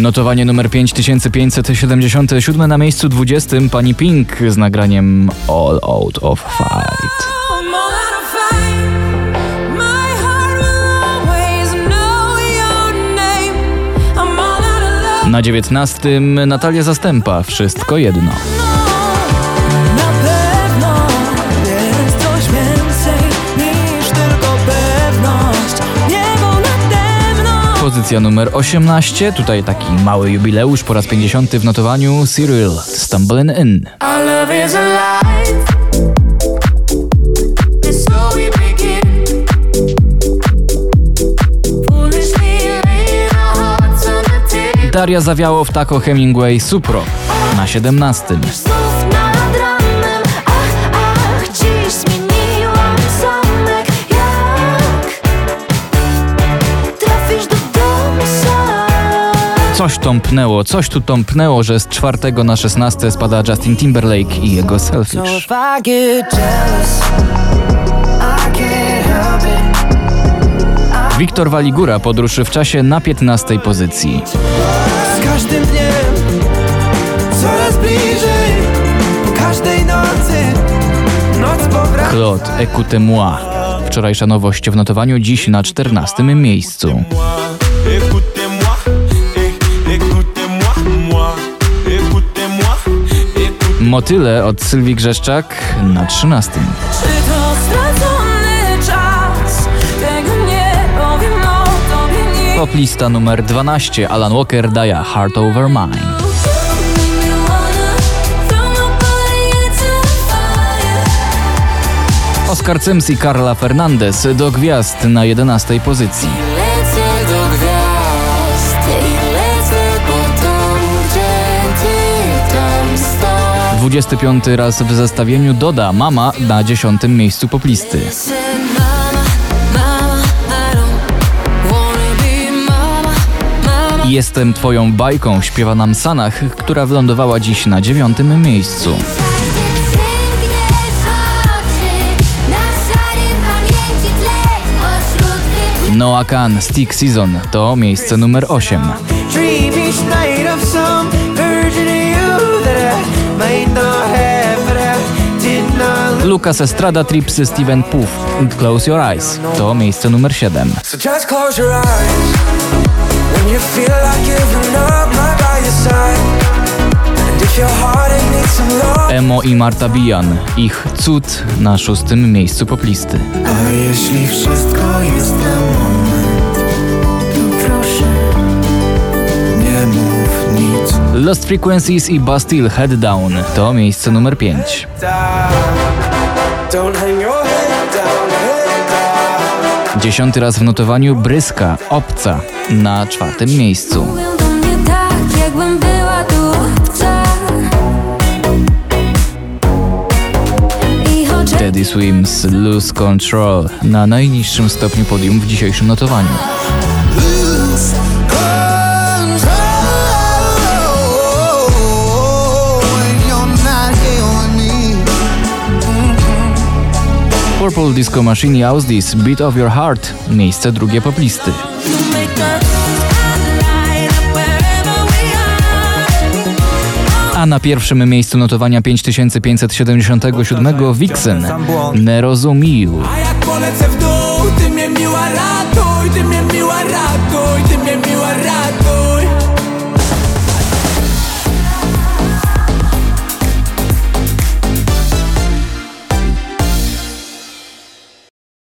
Notowanie numer 5577 na miejscu 20 pani Pink z nagraniem All Out of Fight. Na 19 Natalia Zastępa Wszystko jedno. Pozycja numer 18, tutaj taki mały jubileusz po raz 50 w notowaniu Cyril Stumbling In. Daria Zawiało w Taco Hemingway Supro na 17. Coś tąpnęło, coś tu tąpnęło, że z czwartego na 16 spada Justin Timberlake i jego Selfish. Wiktor Waligura podróży w czasie na 15 pozycji. Z każdym dniem coraz bliżej, po każdej nocy, noc powraca. Claude, écoutez-moi. Wczorajsza nowość w notowaniu, dziś na 14 miejscu. Motyle od Sylwii Grzeszczak na 13. Poplista numer 12 Alan Walker daje Heart Over Mine. Oscar Sims i Carla Fernandez do gwiazd na 11 pozycji. 25 raz w zestawieniu doda Mama na 10 miejscu poplisty. Jestem twoją bajką, śpiewa nam Sanach, która wylądowała dziś na dziewiątym miejscu. Noah Khan, Stick Season to miejsce numer 8. Lucas Estrada Tripsy Steven Puff Close Your Eyes to miejsce numer 7. Emo i Marta Bijan, ich cud na szóstym miejscu poplisty. A jeśli wszystko jest na Lost Frequencies i Bastille Head Down to miejsce numer 5. Dziesiąty raz w notowaniu Bryska, Obca na czwartym miejscu. Tak, Teddy Swims Lose Control na najniższym stopniu podium w dzisiejszym notowaniu. Purple Disco Machine i Ausdis Beat of Your Heart, miejsce drugie poplisty. A na pierwszym miejscu notowania 5577 Vixen, Nie rozumiju. A jak polecę